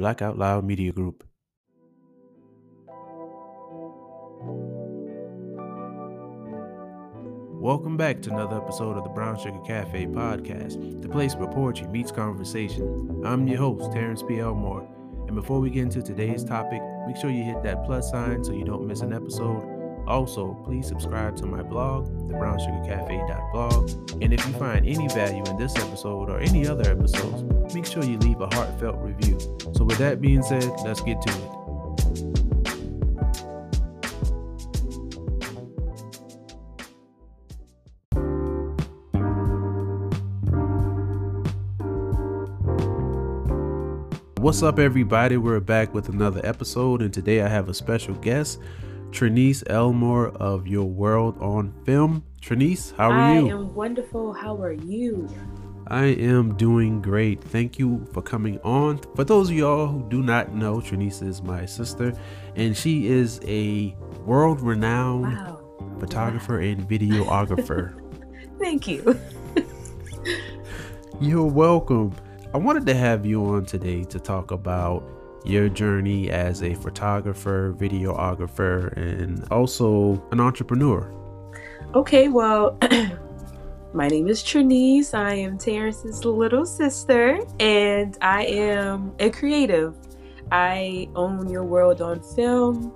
Black Out Loud Media Group. Welcome back to another episode of the Brown Sugar Cafe podcast, the place where poetry meets conversation. I'm your host, Terrance P. Elmore, and before we get into today's topic, make sure you hit that plus sign so you don't miss an episode. Also, please subscribe to my blog, thebrownsugarcafe.blog, and if you find any value in this episode or any other episodes, make sure you leave a heartfelt review. So, with that being said, let's get to it. What's up, everybody? We're back with another episode, and today I have a special guest, Trenise Elmore of Your World on Film. Trenise, how are you? I am wonderful. How are you? I am doing great. Thank you for coming on. For those of y'all who do not know, Trenise is my sister, and she is a world renowned wow. photographer and videographer. Thank you. You're welcome. I wanted to have you on today to talk about your journey as a photographer, videographer, and also an entrepreneur. Okay, well, my name is Trenise. I am Terrance's little sister, and I am a creative. I own Your World on Film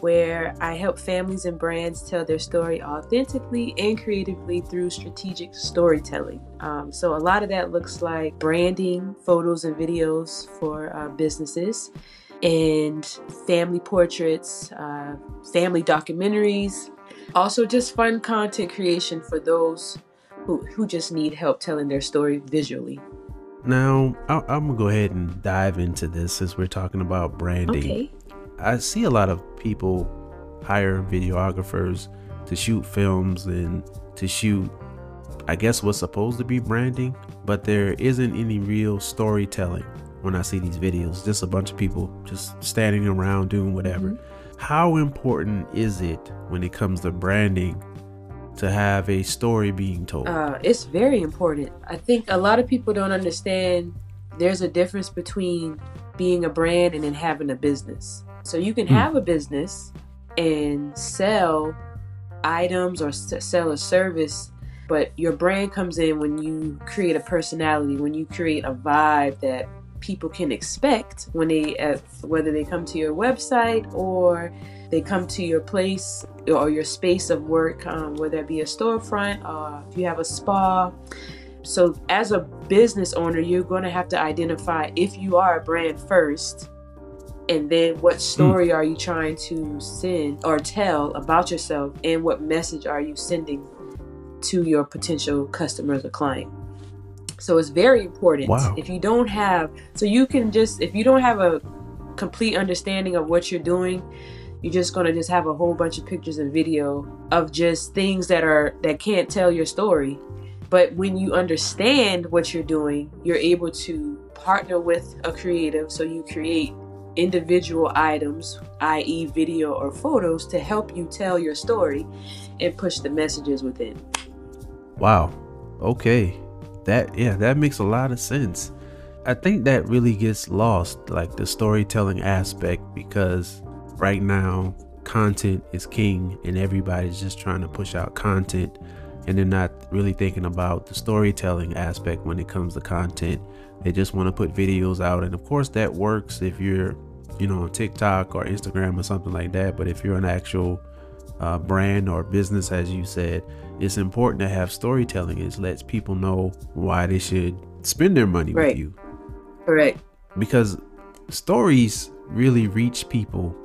where I help families and brands tell their story authentically and creatively through strategic storytelling. Um, so, a lot of that looks like branding, photos, and videos for uh, businesses, and family portraits, uh, family documentaries, also just fun content creation for those who, who just need help telling their story visually. Now, I'm gonna go ahead and dive into this as we're talking about branding. Okay. I see a lot of people hire videographers to shoot films and to shoot, I guess, what's supposed to be branding, but there isn't any real storytelling when I see these videos. Just a bunch of people just standing around doing whatever. Mm-hmm. How important is it when it comes to branding to have a story being told? Uh, it's very important. I think a lot of people don't understand there's a difference between being a brand and then having a business. So you can hmm. have a business and sell items or sell a service, but your brand comes in when you create a personality, when you create a vibe that people can expect when they uh, whether they come to your website or they come to your place or your space of work um, whether it be a storefront or if you have a spa so as a business owner you're going to have to identify if you are a brand first and then what hmm. story mm. are you trying to send or tell about yourself and what message are you sending to your potential customers or client so it's very important wow. if you don't have so you can just if you don't have a complete understanding of what you're doing you're just going to just have a whole bunch of pictures and video of just things that are that can't tell your story but when you understand what you're doing you're able to partner with a creative so you create individual items, i.e., video or photos, to help you tell your story and push the messages within. Wow. Okay. That, yeah, that makes a lot of sense. I think that really gets lost, like the storytelling aspect, because right now, content is king and everybody's just trying to push out content and they're not really thinking about the storytelling aspect when it comes to content. They just want to put videos out, and of course, that works if you're, you know, on TikTok or Instagram or something like that. But if you're an actual uh, brand or business, as you said, it's important to have storytelling. It lets people know why they should spend their money right. with you. Correct. Because stories really reach people,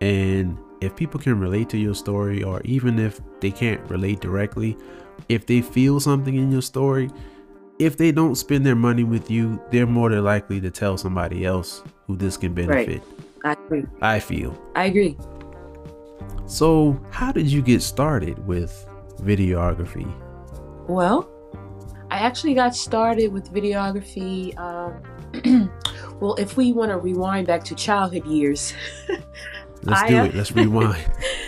and if people can relate to your story, or even if they can't relate directly, if they feel something in your story, if they don't spend their money with you, they're more than likely to tell somebody else who this can benefit. Right. I agree. I feel. I agree. So, how did you get started with videography? Well, I actually got started with videography. Um, well, if we want to rewind back to childhood years, let's I, do it. Let's rewind.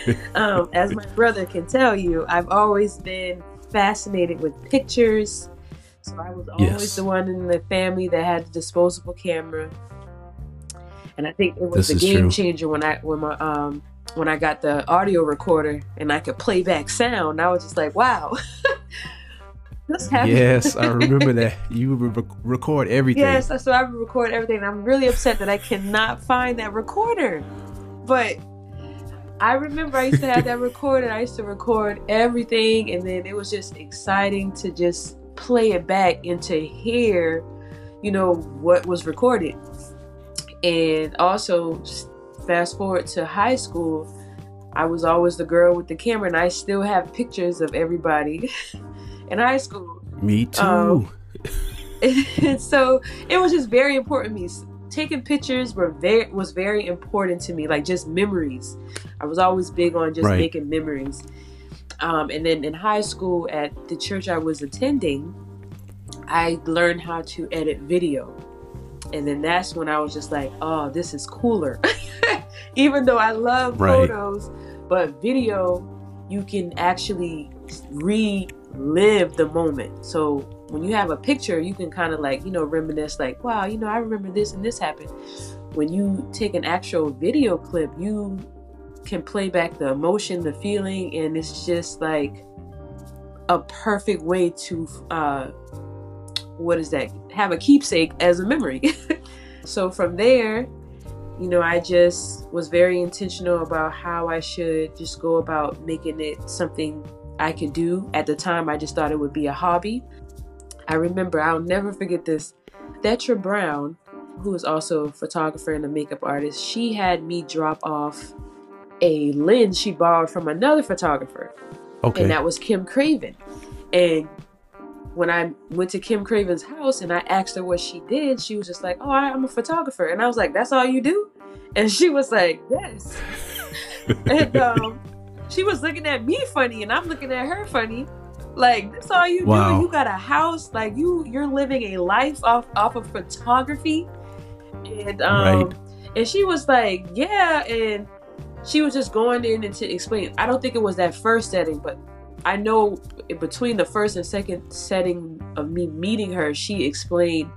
um, as my brother can tell you, I've always been fascinated with pictures. So I was always yes. the one in the family that had the disposable camera. And I think it was This the is game true. changer when I when my um when I got the audio recorder and I could play back sound. I was just like, wow. Yes, I remember that. You would rec- record everything. Yes, so I would record everything. and I'm really upset that I cannot find that recorder. But I remember I used to have that recorder. I used to record everything, and then it was just exciting to just play it back and to hear, you know, what was recorded. And also, fast forward to high school, I was always the girl with the camera, and I still have pictures of everybody in high school. Me too. Um, and so it was just very important to me. Taking pictures were very was very important to me, like just memories. I was always big on just Right. making memories. Um, and then in high school at the church I was attending, I learned how to edit video. And then that's when I was just like, oh, this is cooler. Even though I love Right. photos, but video, you can actually relive the moment. So when you have a picture, you can kind of like, you know, reminisce, like, wow, you know, I remember this and this happened. When you take an actual video clip, you can play back the emotion, the feeling, and it's just like a perfect way to, uh, what is that? Have a keepsake as a memory. so from there, you know, I just was very intentional about how I should just go about making it something I could do. At the time, I just thought it would be a hobby. I remember, I'll never forget this. Thetra Brown, who is also a photographer and a makeup artist, she had me drop off a lens she borrowed from another photographer okay. and that was Kim Craven. And when I went to Kim Craven's house and I asked her what she did, she was just like, "Oh, I- I'm a photographer," and I was like, "That's all you do?" And she was like, "Yes." and um, she was looking at me funny, and I'm looking at her funny. Like that's all you Wow. do. You got a house, like you you're living a life off off of photography. And um Right. and she was like, Yeah, and she was just going in and to explain. I don't think it was that first setting, but I know between the first and second setting of me meeting her, she explained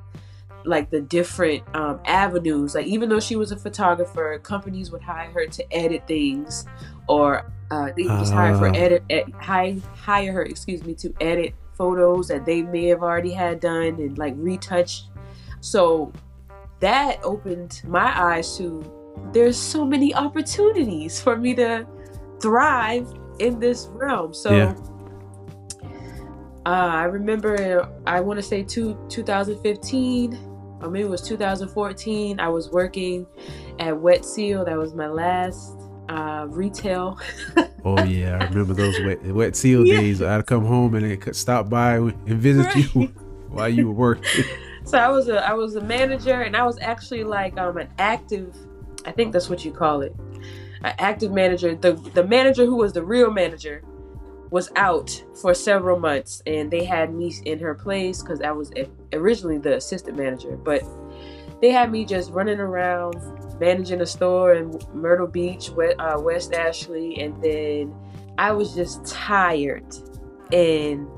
like the different um, avenues. Like even though she was a photographer, companies would hire her to edit things, or uh, they just hire for Ah. edit, ed, hire, hire her, excuse me, to edit photos that they may have already had done and like retouched. So that opened my eyes to there's so many opportunities for me to thrive in this realm. So Yeah. uh, I remember, I want to say two, 2015, or maybe it was 2014. I was working at Wet Seal. That was my last uh, retail. Oh yeah, I remember those wet, wet seal Yeah. days. I'd come home and they could stop by and visit you while you were working. So I was a I was a manager, and I was actually like um an active, I think that's what you call it, an active manager. The the manager who was the real manager was out for several months, and they had me in her place because I was originally the assistant manager, but they had me just running around managing a store in Myrtle Beach, uh, West Ashley, and then I was just tired and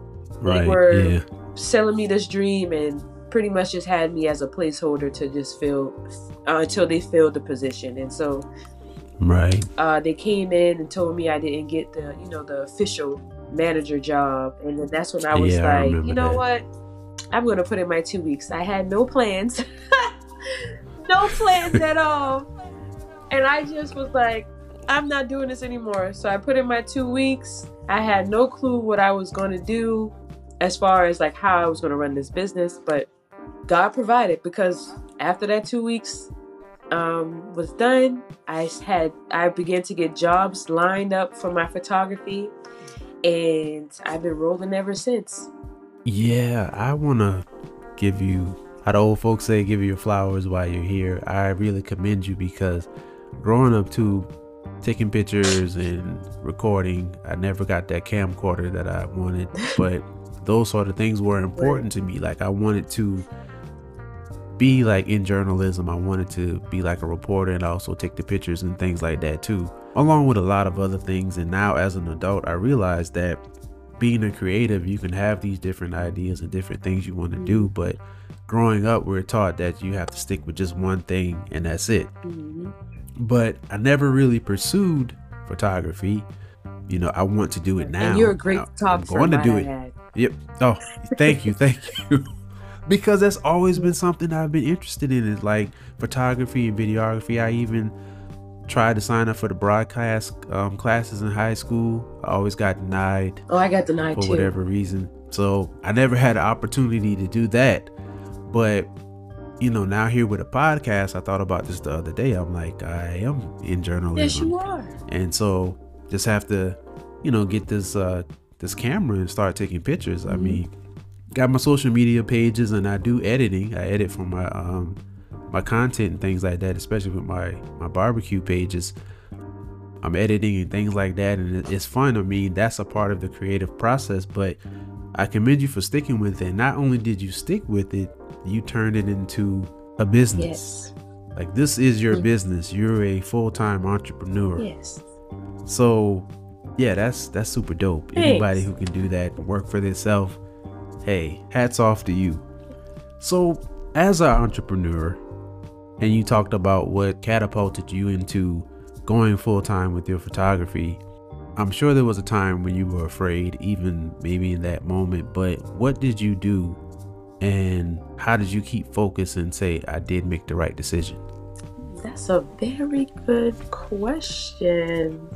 Right. were- yeah. selling me this dream and pretty much just had me as a placeholder to just fill uh, until they filled the position. And so Right. uh, they came in and told me I didn't get the you know the official manager job, and then that's when I was Yeah, like, remember you know that. what, I'm gonna put in my two weeks. I had no plans, no plans at all, and I just was like, I'm not doing this anymore. So I put in my two weeks. I had no clue what I was going to do as far as like how I was going to run this business, but God provided because after that two weeks um, was done, I had I began to get jobs lined up for my photography, and I've been rolling ever since. Yeah, I want to give you, how the old folks say, give you your flowers while you're here. I really commend you because growing up too, taking pictures and recording, I never got that camcorder that I wanted, but those sort of things were important to me. Like, I wanted to be like in journalism, I wanted to be like a reporter and also take the pictures and things like that too, along with a lot of other things. And now, as an adult, I realized that being a creative, you can have these different ideas and different things you want to do, Mm-hmm. but growing up, we're taught that you have to stick with just one thing and that's it. Mhm. But I never really pursued photography. You know, I want to do it now. And you're a great photographer. I'm going to do I it. Yep. Oh, thank you, thank you. Because that's always been something I've been interested in is like photography and videography. I even tried to sign up for the broadcast um, classes in high school. I always got denied Oh, I got denied for too. whatever reason. So I never had an opportunity to do that. But you know, now here with a podcast, I thought about this the other day. I'm like, I am in journalism Yes, you are. and so just have to you know get this uh this camera and start taking pictures i Mhm. mean got my social media pages and i do editing i edit for my um my content and things like that especially with my my barbecue pages i'm editing and things like that and it's fun i mean that's a part of the creative process but i commend you for sticking with it not only did you stick with it you turned it into a business Yes. like this is your Mhm. business you're a full-time entrepreneur Yes. so, yeah, that's that's super dope. Thanks. Anybody who can do that, work for themselves, hey, hats off to you. So, as an entrepreneur, and you talked about what catapulted you into going full time with your photography. I'm sure there was a time when you were afraid, even maybe in that moment, but what did you do and how did you keep focus and say, I did make the right decision? That's a very good question.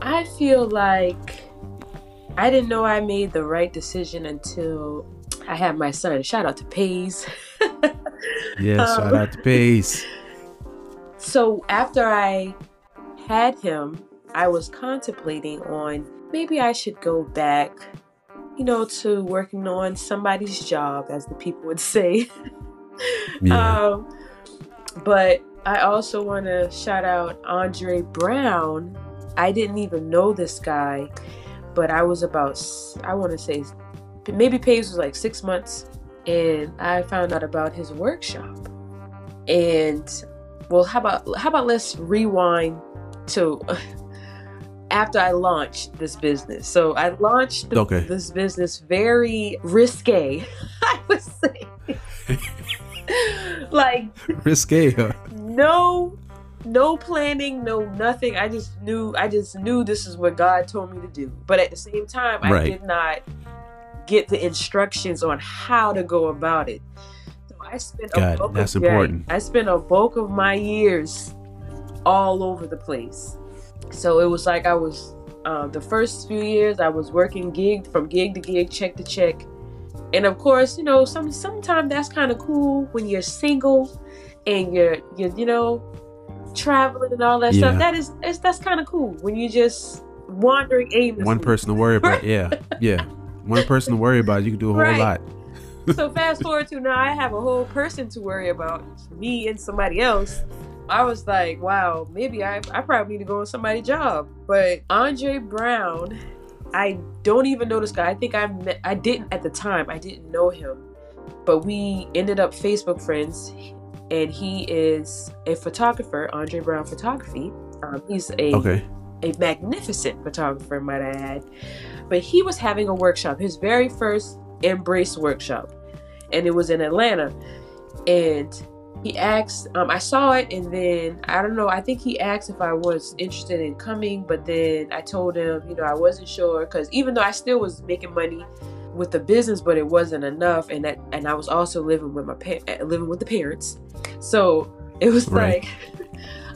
I feel like I didn't know I made the right decision until I had my son. Shout out to Pace. Yes, Um, shout out to Pace. So after I had him, I was contemplating on maybe I should go back, you know, to working on somebody's job, as the people would say. Yeah. Um, but I also want to shout out Andre Brown. I didn't even know this guy, but I was about I want to say, maybe Paige was like six months, and I found out about his workshop. And well, how about how about let's rewind to after I launched this business. So I launched the- Okay. this business very risque, I would say. like Risque, huh? no no planning no nothing i just knew i just knew this is what god told me to do but at the same time i Right. did not get the instructions on how to go about it so i spent it. a bulk That's of, important. i spent a bulk of my years all over the place so it was like i was uh, the first few years i was working gig from gig to gig check to check and of course you know some sometimes that's kind of cool when you're single and you're you're you know traveling and all that Yeah. stuff that is it's, that's kind of cool when you just wandering aimlessly One person to worry about. Yeah, yeah. One person to worry about. You can do a whole Right. lot. so fast forward to now i have a whole person to worry about me and somebody else i was like wow maybe i, I probably need to go on somebody's job but andre brown i don't even know this guy i think i met i didn't at the time i didn't know him but we ended up facebook friends and he is a photographer andre brown photography um, he's a Okay. a magnificent photographer, might I add. But he was having a workshop, his very first Embrace workshop, and it was in Atlanta. And he asked, um, I saw it, and then I don't know, I think he asked if I was interested in coming, but then I told him, you know, I wasn't sure because even though I still was making money with the business, but it wasn't enough, and that, and I was also living with my pa- uh, living with the parents, so it was Right. like.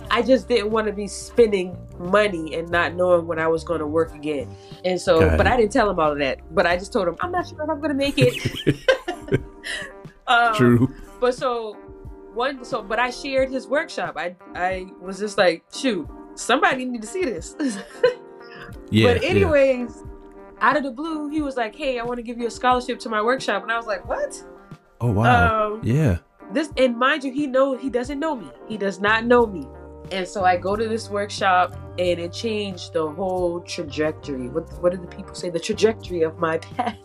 I just didn't want to be spending money and not knowing when I was going to work again. And so, Got but it. I didn't tell him all of that. But I just told him, I'm not sure if I'm going to make it. um, True. But so, one, so, but I shared his workshop. I, I was just like, shoot, somebody need to see this. Yeah. but yeah. Out of the blue, he was like, hey, I want to give you a scholarship to my workshop. And I was like, what? Oh wow. Um, yeah. this and mind you he know he doesn't know me he does not know me and so i go to this workshop and it changed the whole trajectory what what did the people say the trajectory of my path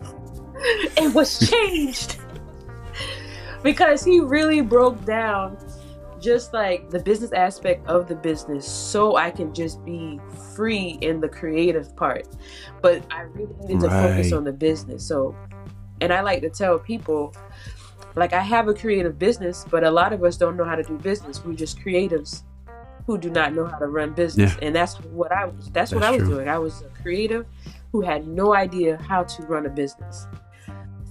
it was changed because he really broke down just like the business aspect of the business so I can just be free in the creative part. But I really needed to focus on the business. So, and I like to tell people, like, I have a creative business, but a lot of us don't know how to do business. We're just creatives who do not know how to run business. And that's what I was, that's, what I was true. doing. I was a creative who had no idea how to run a business.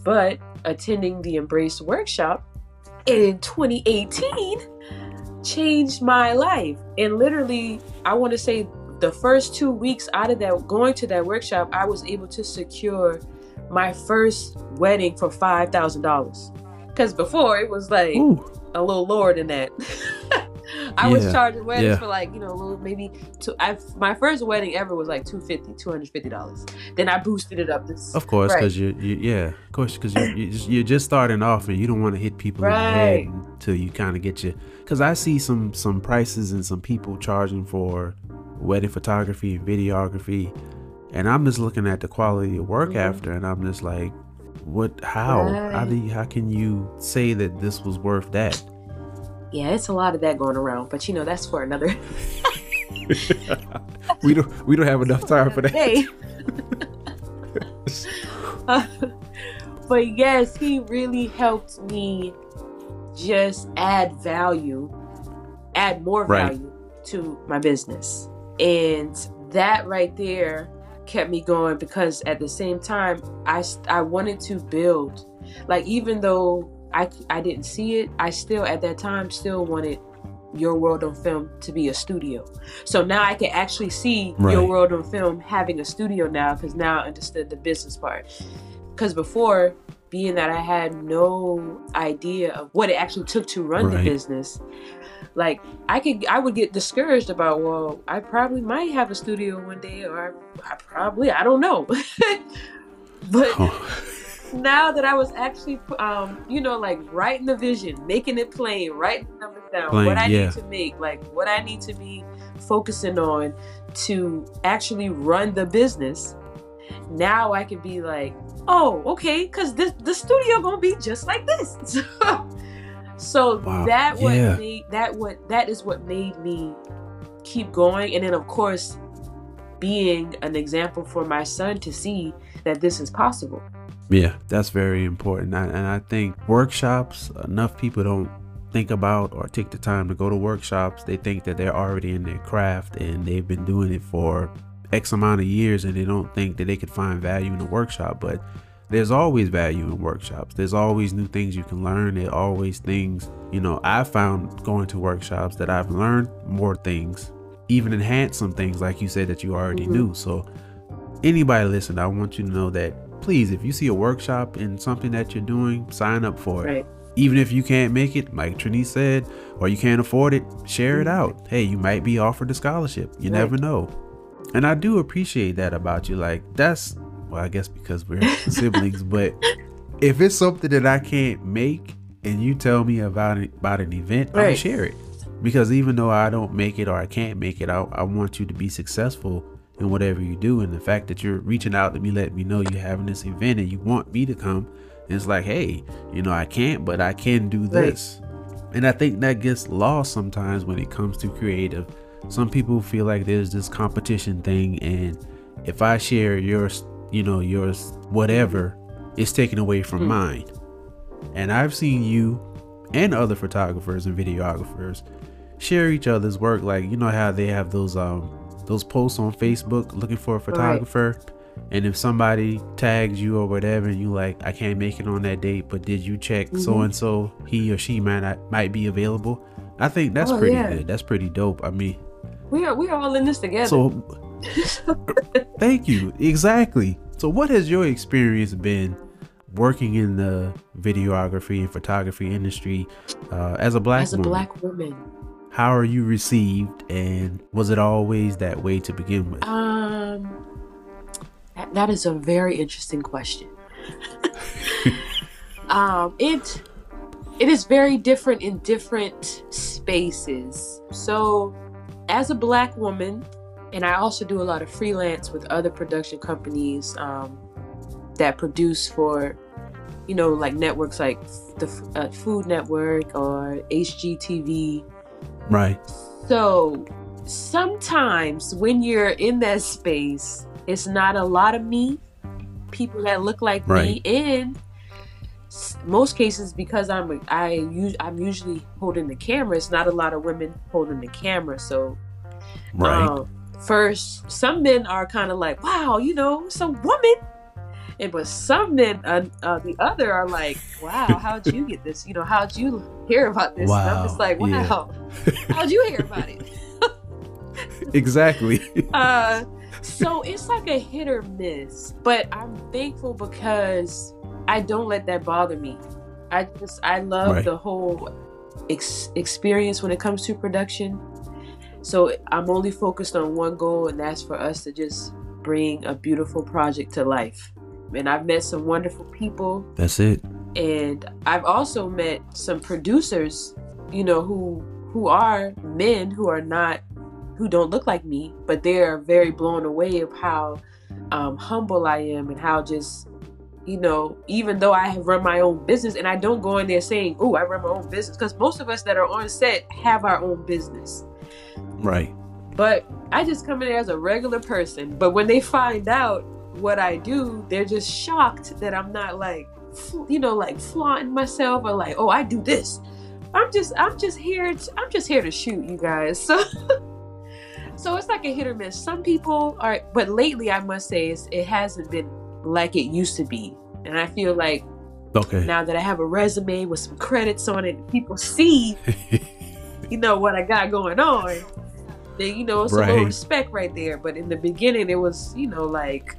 But attending the Embrace workshop in 2018 changed my life. And literally, I want to say the first two weeks out of that, going to that workshop, I was able to secure my first wedding for $5,000. Because before it was like Ooh, a little lower than that. I was charging weddings yeah. for like, you know, a little maybe two, I my first wedding ever was like 250 $250. Then I boosted it up this of course, Right. because you, you, yeah, of course, because you, you just, you're just starting off, and you don't want to hit people in the head Right. until you kind of get your. Because I see some some prices and some people charging for wedding photography and videography, and I'm just looking at the quality of work Mhm. after, and I'm just like, what? How? How do you, how can you say that this was worth that? Yeah, it's a lot of that going around, but you know, that's for another we don't we don't have enough time for that. day. Uh, but yes, he really helped me just add value, add more Right. value to my business. And that right there kept me going because at the same time, I I wanted to build. Like, even though I, I didn't see it, I still, at that time, still wanted Your World on Film to be a studio. So now I can actually see Your World on Film having a studio now because now I understood the business part. Because before, being that I had no idea of what it actually took to run Right. the business, like I could, I would get discouraged about, well, I probably might have a studio one day, or I, I probably, I don't know. but Oh, now that I was actually, um, you know, like writing the vision, making it plain, writing the numbers down, Plain, what I yeah. need to make, like what I need to be focusing on to actually run the business. Now I can be like, oh, okay, because this the studio gonna be just like this. so Wow, that what yeah. made that what that is what made me keep going, and then of course being an example for my son to see that this is possible. Yeah, that's very important. I, and I think workshops, enough people don't think about or take the time to go to workshops. They think that they're already in their craft and they've been doing it for X amount of years and they don't think that they could find value in a workshop. But there's always value in workshops. There's always new things you can learn. There are always things, you know, I found going to workshops that I've learned more things, even enhance some things like you said that you already Mhm. knew. So anybody listen, I want you to know that please, if you see a workshop in something that you're doing, sign up for it. Right. Even if you can't make it, like Trini said, or you can't afford it, share it mm-hmm. out. Hey, you might be offered a scholarship. You Right. never know. And I do appreciate that about you. Like that's well, I guess because we're siblings, but if it's something that I can't make and you tell me about it about an event, I'll share it. Because even though I don't make it or I can't make it, I, I want you to be successful in whatever you do. And the fact that you're reaching out to me, letting me know you're having this event and you want me to come, it's like, hey, you know, I can't, but I can do this. And I think that gets lost sometimes when it comes to creative. Some people feel like there's this competition thing, and if I share yours, you know, yours, whatever, it's taken away from Hmm. mine. And I've seen you and other photographers and videographers share each other's work. Like you know how they have those um those posts on Facebook looking for a photographer. And if somebody tags you or whatever, and you like, I can't make it on that date, but did you check so and so he or she might not, might be available? I think that's Oh, pretty yeah. good. That's pretty dope. I mean, We are we are all in this together. so thank you. Exactly. So what has your experience been working in the videography and photography industry uh, as a black As a woman? black woman, How are you received, and was it always that way to begin with? um, that, that is a very interesting question. um, it it is very different in different spaces. So, as a black woman, and I also do a lot of freelance with other production companies um, that produce for, you know, like networks like the uh, Food Network or HGTV. Right. So sometimes when you're in that space, it's not a lot of me, people that look like Right. me, and s- most cases because I'm I use I'm usually holding the camera. It's not a lot of women holding the camera, so Right. um, first, some men are kind of like, "Wow, you know, a woman," and but some men, uh, uh, the other, are like, "Wow, how'd you get this? You know, how'd you hear about this?" And I'm just like, yeah. "Wow, how'd you hear about it?" exactly. uh, so it's like a hit or miss, but I'm thankful because I don't let that bother me. I just I love Right. the whole ex- experience when it comes to production. So I'm only focused on one goal, and that's for us to just bring a beautiful project to life. And I've met some wonderful people, That's it. and I've also met some producers, you know, who who are men who are not who don't look like me, but they are very blown away of how um, humble I am and how just you know, even though I have run my own business and I don't go in there saying, "Oh, I run my own business," because most of us that are on set have our own business. Right. But I just come in there as a regular person. But when they find out what I do, they're just shocked that I'm not like, you know, like flaunting myself or like, oh, I do this. I'm just, I'm just here. To, I'm just here to shoot you guys. So, so it's like a hit or miss. Some people are, but lately I must say it's, it hasn't been like it used to be. And I feel like Okay. now that I have a resume with some credits on it, people see you know what I got going on, then you know it's a little respect right there. But in the beginning, it was you know like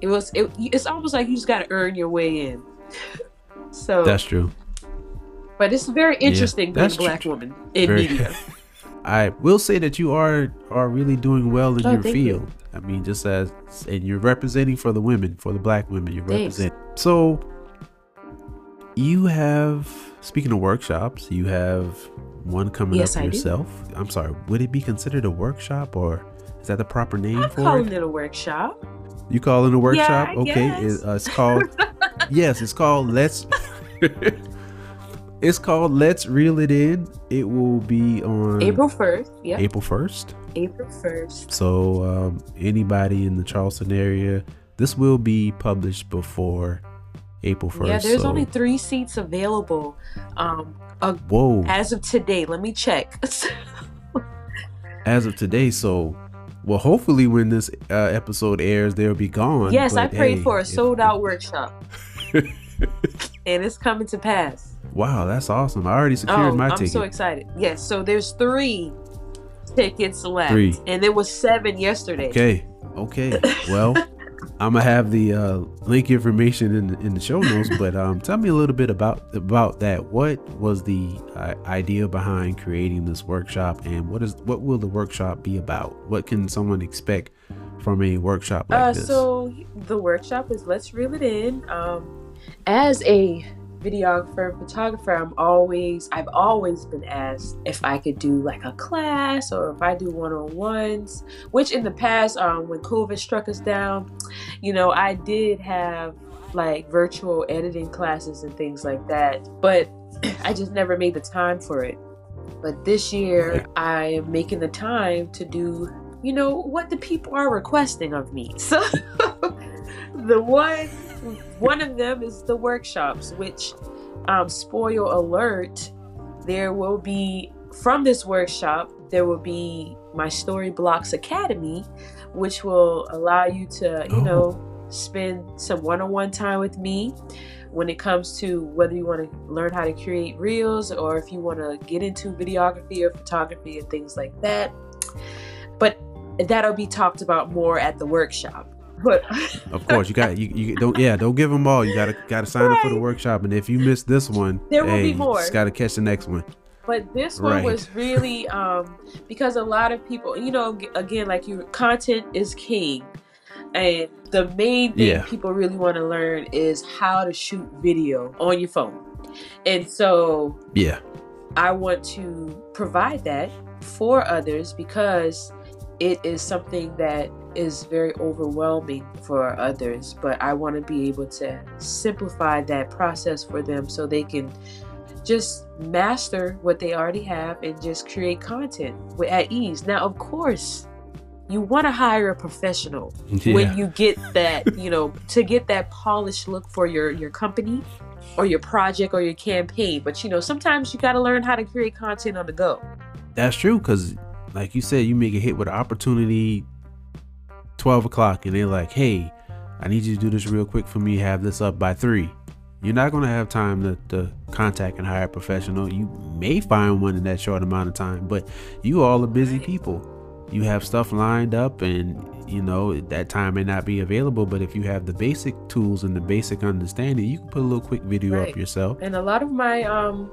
it was it, it's almost like you just got to earn your way in. So, That's true. but it's very interesting being a black true. woman in Very- media. I will say that you are are really doing well in Oh, your thank you. field. I mean, just as and you're representing for the women, for the black women. You're Thanks. So you have speaking of workshops, you have one coming Yes, up I do. yourself. I'm sorry, would it be considered a workshop or is that the proper name I'm for calling it? it a workshop. You call it a workshop? I okay. It, uh, it's called Yes, it's called Let's It's called Let's Reel It In. It will be on April first. Yep. April 1st. April first. So um, anybody in the Charleston area, this will be published before April 1st. Yeah, there's so- only three seats available. Um, uh, Whoa. as of today, let me check. As of today, so well, hopefully when this uh, episode airs, they'll be gone. yes, I but, prayed hey, for a sold out workshop, and it's coming to pass. Wow, that's awesome. I already secured Oh, my I'm ticket. so excited. Yes, so there's three tickets left. Three. And there was seven yesterday. Okay. Okay. Well, I'm gonna have the uh, link information in the, in the show notes, but um, tell me a little bit about about that. What was the uh, idea behind creating this workshop, and what is what will the workshop be about? What can someone expect from a workshop like Uh, this? so the workshop is Let's Reel It In. Um, as a videographer and photographer, I'm always I've always been asked if I could do like a class or if I do one-on-ones. Which in the past, um, when COVID struck us down, you know, I did have like virtual editing classes and things like that, but I just never made the time for it. But this year, I am making the time to do you know what the people are requesting of me. So the one one of them is the workshops, which um, spoil alert, there will be from this workshop there will be my Story Blocks Academy, which will allow you to you Oh. know spend some one-on-one time with me when it comes to whether you want to learn how to create reels or if you want to get into videography or photography and things like that. But that'll be talked about more at the workshop. But of course, you got you, you don't yeah don't give them all. You gotta gotta sign up for the workshop, and if you miss this one, There will hey, be you more. just gotta catch the next one. but this one Right. was really um because a lot of people, you know, again like you content is king. And the main thing Yeah. people really want to learn is how to shoot video on your phone. And so Yeah, I want to provide that for others because it is something that is very overwhelming for others. But I want to be able to simplify that process for them so they can just master what they already have and just create content with at ease. Now, of course, you want to hire a professional Yeah. when you get that, you know, to get that polished look for your your company or your project or your campaign. But you know, sometimes you got to learn how to create content on the go. That's true, because like you said, you may get hit with an opportunity 12 o'clock and they're like, hey, I need you to do this real quick for me, have this up by three. You're not going to have time to, to contact and hire a professional. You may find one in that short amount of time, but you all are busy people. You have stuff lined up, and you know that time may not be available. But if you have the basic tools and the basic understanding, you can put a little quick video Right. up yourself. And a lot of my um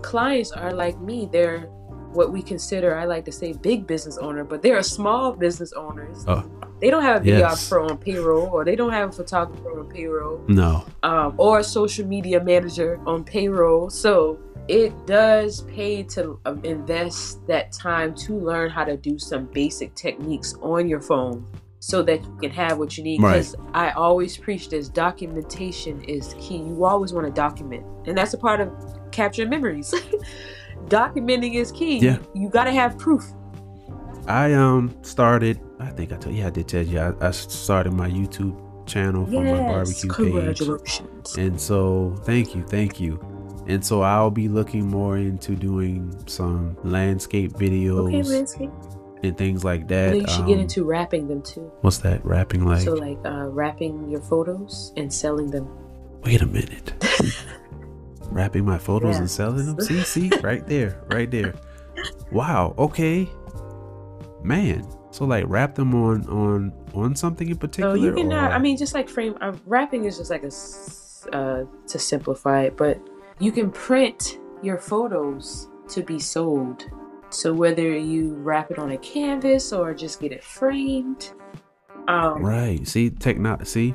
clients are like me. They're what we consider, I like to say, big business owner, but they're small business owners. Oh. They don't have a Yes. videographer on payroll, or they don't have a photographer on payroll. No, um, or a social media manager on payroll. So it does pay to um, invest that time to learn how to do some basic techniques on your phone so that you can have what you need. Right. Because I always preach this documentation is key. You always want to document, and that's a part of capturing memories. Documenting is key. Yeah. You, got to have proof. I um started. I think I told yeah I did tell you I, I started my YouTube channel for my Yes, barbecue page. congratulations. And so, thank you, thank you. And so, I'll be looking more into doing some landscape videos Okay, landscape. and things like that. you should get Um, into wrapping them too. what's that wrapping like? so like uh, wrapping your photos and selling them. Wait a minute. Wrapping my photos and selling them. See, see, right there, right there. Wow. Okay, man. So like, wrap them on on on something in Oh, particular. you can. Uh, I mean, just like frame uh, wrapping is just like a uh, to simplify it, but you can print your photos to be sold. So whether you wrap it on a canvas or just get it framed, um, right. See, techno. See,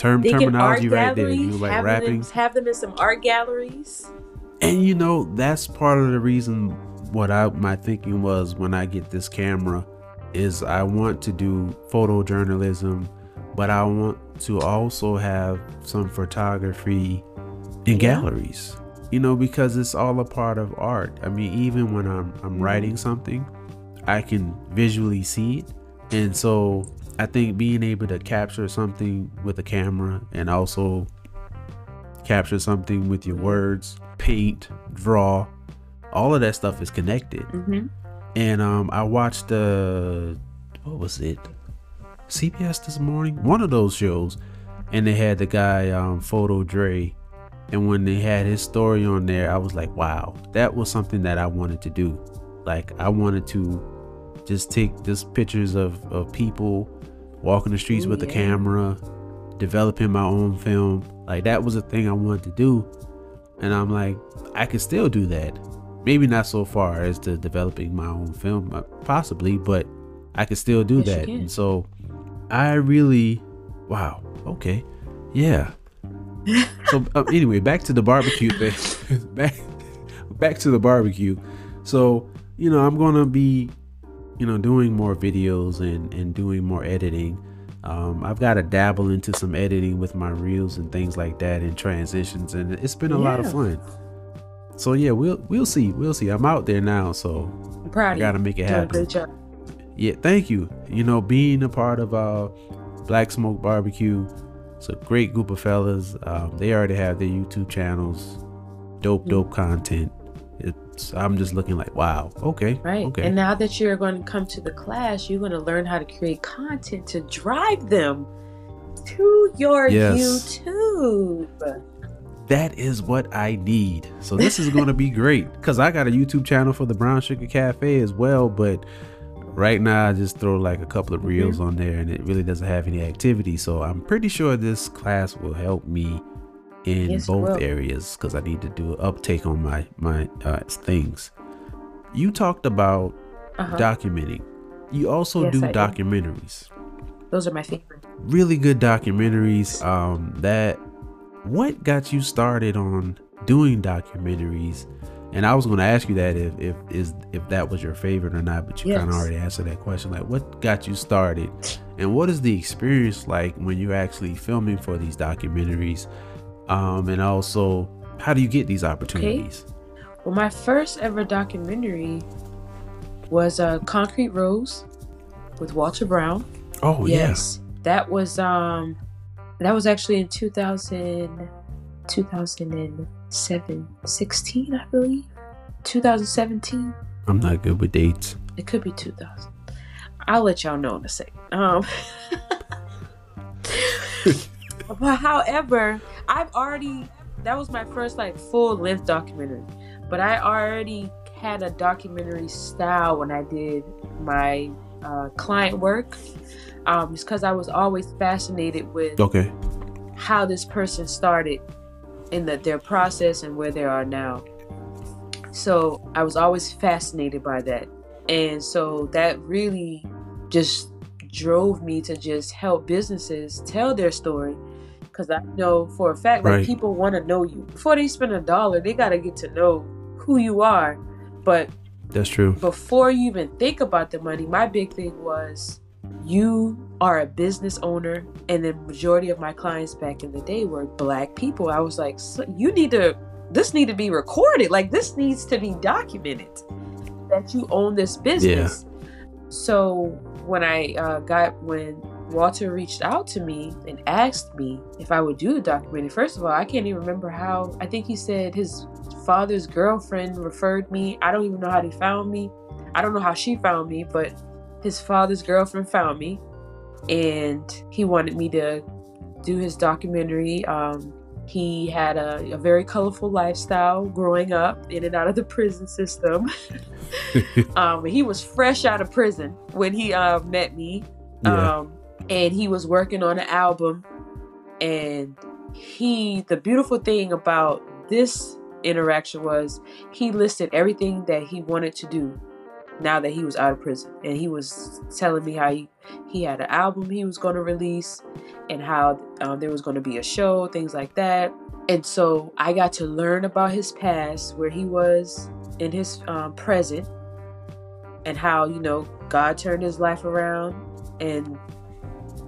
term they terminology right there. You like have wrapping. them, have them in some art galleries. And you know, that's part of the reason what I my thinking was when I get this camera is I want to do photojournalism, but I want to also have some photography in Yeah. galleries. You know, because it's all a part of art. I mean, even when I'm I'm mm-hmm. writing something, I can visually see it. And so I think being able to capture something with a camera and also capture something with your words, paint, draw, all of that stuff is connected. Mm-hmm. And um, I watched the what was it? CBS this morning, one of those shows, and they had the guy um, Photo Dre, and when they had his story on there, I was like, wow, that was something that I wanted to do. Like I wanted to just take just pictures of of people walking the streets with a yeah. camera, developing my own film. Like that was a thing I wanted to do, and I'm like, I could still do that. Maybe not so far as to developing my own film uh, possibly but i could still do Yes, that. and so i really wow okay yeah. So uh, anyway back to the barbecue thing. Back back to the barbecue. So you know i'm gonna be you know doing more videos and and doing more editing um, I've got to dabble into some editing with my reels and things like that and transitions, and it's been a lot of fun. So yeah, we'll we'll see, we'll see. I'm out there now, so I'm proud I gotta you. make it happen. Yeah, thank you. You know, being a part of uh Black Smoke Barbecue, it's a great group of fellas. Um, they already have their YouTube channels, dope, dope content. It's I'm just looking like, wow, okay, Right. okay, And now that you're going to come to the class, you're going to learn how to create content to drive them to your Yes. YouTube. that is what I need. So this is going to be great because I got a YouTube channel for the Brown Sugar Cafe as well, but right now I just throw like a couple of reels Mm-hmm. on there and it really doesn't have any activity. So I'm pretty sure this class will help me in Yes, both areas because I need to do an uptake on my my uh, things. You talked about Uh-huh. documenting. You also Yes, do I do. documentaries Those are my favorite. really good documentaries um that what got you started on doing documentaries and i was going to ask you that if if is if that was your favorite or not but you kind of already answered that question like what got you started and what is the experience like when you're actually filming for these documentaries um and also How do you get these opportunities? Okay. Well, my first ever documentary was uh, Concrete Rose with Walter Brown. Oh yes, yeah. that was um, that was actually in 2000, 2007, 16, I believe, 2017. I'm not good with dates. It could be 2000. I'll let y'all know in a second. Um, but however, I've already that was my first like full length documentary, but I already had a documentary style when I did my uh, client work. Um, it's because I was always fascinated with okay how this person started in the, their process and where they are now. So I was always fascinated by that. And so that really just drove me to just help businesses tell their story because I know for a fact that right. people want to know you before they spend a dollar. They got to get to know who you are. But that's true. Before you even think about the money, my big thing was you are a business owner, and the majority of my clients back in the day were black people. I was like, you need to. This need to be recorded. Like this needs to be documented that you own this business. Yeah. So when I uh, got when Walter reached out to me and asked me if I would do the documentary. First of all, I can't even remember how. I think he said his father's girlfriend referred me. I don't even know how they found me. I don't know how she found me, but his father's girlfriend found me and he wanted me to do his documentary. Um, he had a, a, very colorful lifestyle growing up in and out of the prison system. um, he was fresh out of prison when he uh, met me. Yeah. Um, and he was working on an album. And he the beautiful thing about this interaction was he listed everything that he wanted to do now that he was out of prison. And he was telling me how he, he had an album he was going to release and how um, there was going to be a show things like that. And so i got to learn about his past where he was in his um, present and how you know god turned his life around and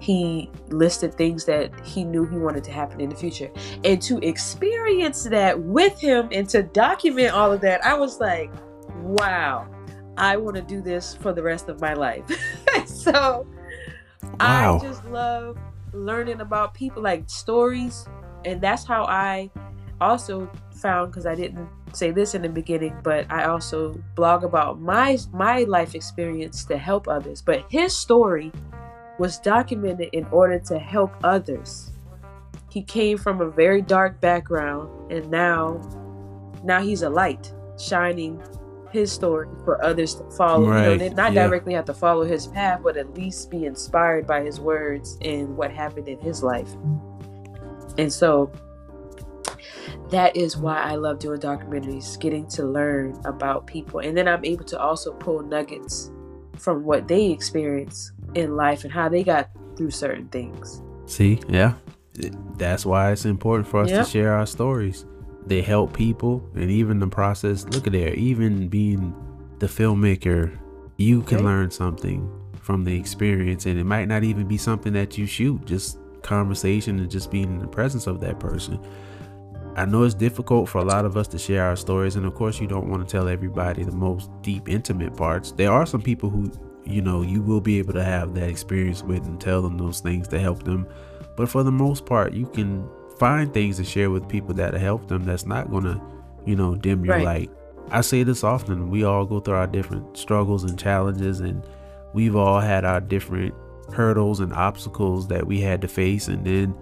he listed things that he knew he wanted to happen in the future. And to experience that with him and to document all of that, I was like, wow, I want to do this for the rest of my life. so wow. I just love learning about people, like stories. And that's how I also found, because I didn't say this in the beginning, but I also blog about my my life experience to help others. But his story was documented in order to help others. He came from a very dark background and now now he's a light shining his story for others to follow. Right. You know, not yeah. directly have to follow his path, but at least be inspired by his words and what happened in his life. And so that is why I love doing documentaries, getting to learn about people. And then I'm able to also pull nuggets from what they experience in life and how they got through certain things. See, yeah. That's why it's important for us yep. to share our stories. They help people and even the process, look at there, even being the filmmaker, you can okay. learn something from the experience and it might not even be something that you shoot, just conversation and just being in the presence of that person. I know it's difficult for a lot of us to share our stories, and of course, you don't want to tell everybody the most deep, intimate parts. There are some people who you know you will be able to have that experience with and tell them those things to help them but for the most part you can find things to share with people that help them that's not gonna you know dim your right. light i say this often we all go through our different struggles and challenges and we've all had our different hurdles and obstacles that we had to face and then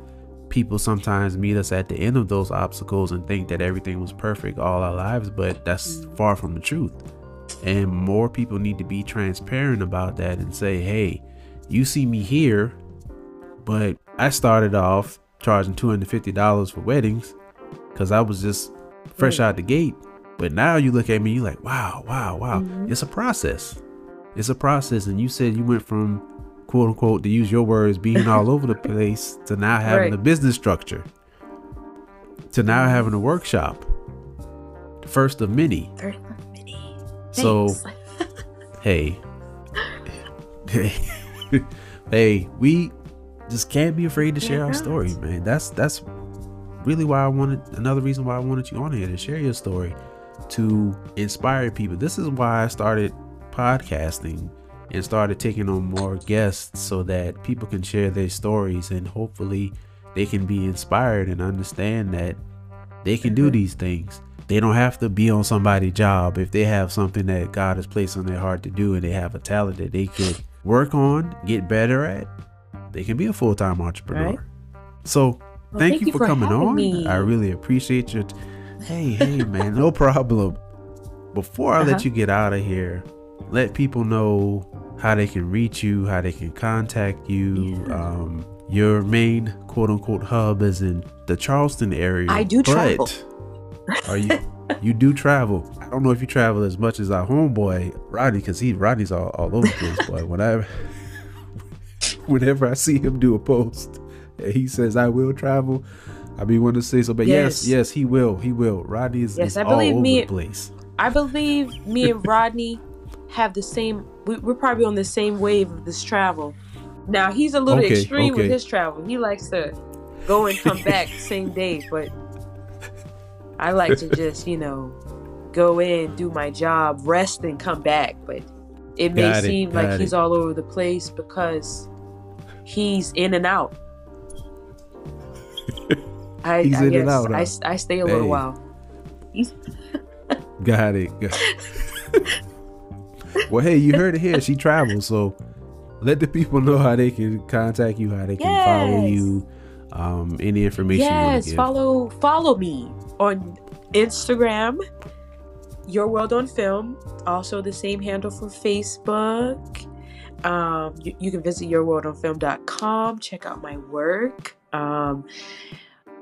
people sometimes meet us at the end of those obstacles and think that everything was perfect all our lives but that's mm. far from the truth and more people need to be transparent about that and say, hey, you see me here, but I started off charging $250 for weddings because I was just fresh right. out the gate. But now you look at me, you're like, wow, wow, wow. Mm-hmm. It's a process. It's a process. And you said you went from quote unquote, to use your words, being all over the place to now having right. a business structure, to now having a workshop. The first of many. So, hey, hey, hey, we just can't be afraid to share our story, man. That's that's really why I wanted another reason why I wanted you on here to share your story, to inspire people. This is why I started podcasting and started taking on more guests so that people can share their stories and hopefully they can be inspired and understand that they can do mm-hmm. these things. They don't have to be on somebody's job if they have something that God has placed on their heart to do and they have a talent that they could work on, get better at. They can be a full time entrepreneur. Right. So, well, thank, thank, you, for, for coming on. Me. I really appreciate you. T- hey, hey, man, no problem. Before I uh-huh. let you get out of here, let people know how they can reach you, how they can contact you. Yeah. Um, your main quote unquote hub is in the Charleston area. I do travel. Are you? you do travel. I don't know if you travel as much as our homeboy Rodney, because he Rodney's all, all over the place. But whenever, whenever I see him do a post, he says I will travel. I be want to say so, but yes. yes, yes, he will. He will. Rodney is, yes, is I believe all me, over the place. I believe me and Rodney have the same. We, are probably on the same wave of this travel. Now he's a little okay, extreme okay. with his travel. He likes to go and come back same day, but I like to just, you know, go in, do my job, rest, and come back. But it may got seem like it. he's all over the place because he's in and out. I, he's I in and out. Huh? I, I stay a hey. little while. got it. Got it. well, hey, you heard it here. She travels, so let the people know how they can contact you, how they can yes. follow you, um, any information. Yes, follow follow me on Instagram, Your World on Film. Also, the same handle for Facebook. Um, you, you, can visit yourworldonfilm.com. Check out my work. Um,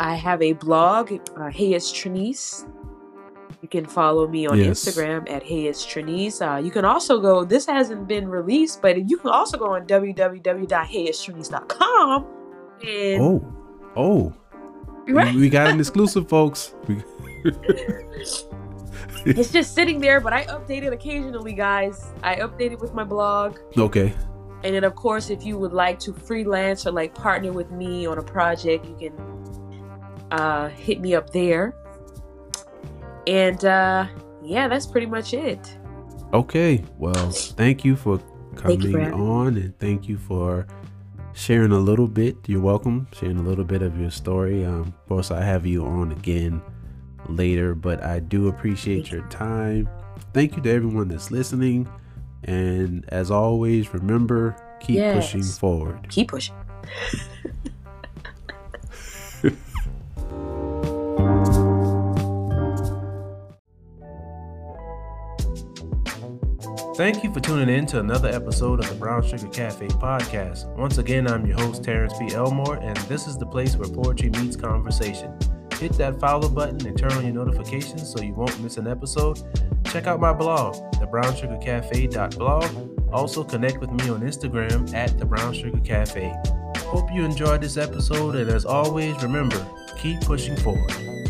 I have a blog. Uh, hey, it's Trenise. You can follow me on yes. Instagram at Hey It's Trenise. Uh, you can also go, this hasn't been released, but you can also go on www.heyitstrenise.com. And oh, oh. Right? We, got an exclusive, folks. it's just sitting there, but I update it occasionally, guys. I update it with my blog. Okay. And then, of course, if you would like to freelance or like partner with me on a project, you can uh, hit me up there. And uh, yeah, that's pretty much it. Okay. Well, thank you for coming you, on and thank you for sharing a little bit. You're welcome. Sharing a little bit of your story. Um, of course, I have you on again later, but I do appreciate your time. Thank you to everyone that's listening. And as always, remember keep yes. pushing forward. Keep pushing. Thank you for tuning in to another episode of the Brown Sugar Cafe podcast. Once again, I'm your host, Terrance P. Elmore, and this is the place where poetry meets conversation. Hit that follow button and turn on your notifications so you won't miss an episode. Check out my blog, thebrownsugarcafe.blog. Also, connect with me on Instagram at the Brown Sugar Cafe. Hope you enjoyed this episode, and as always, remember keep pushing forward.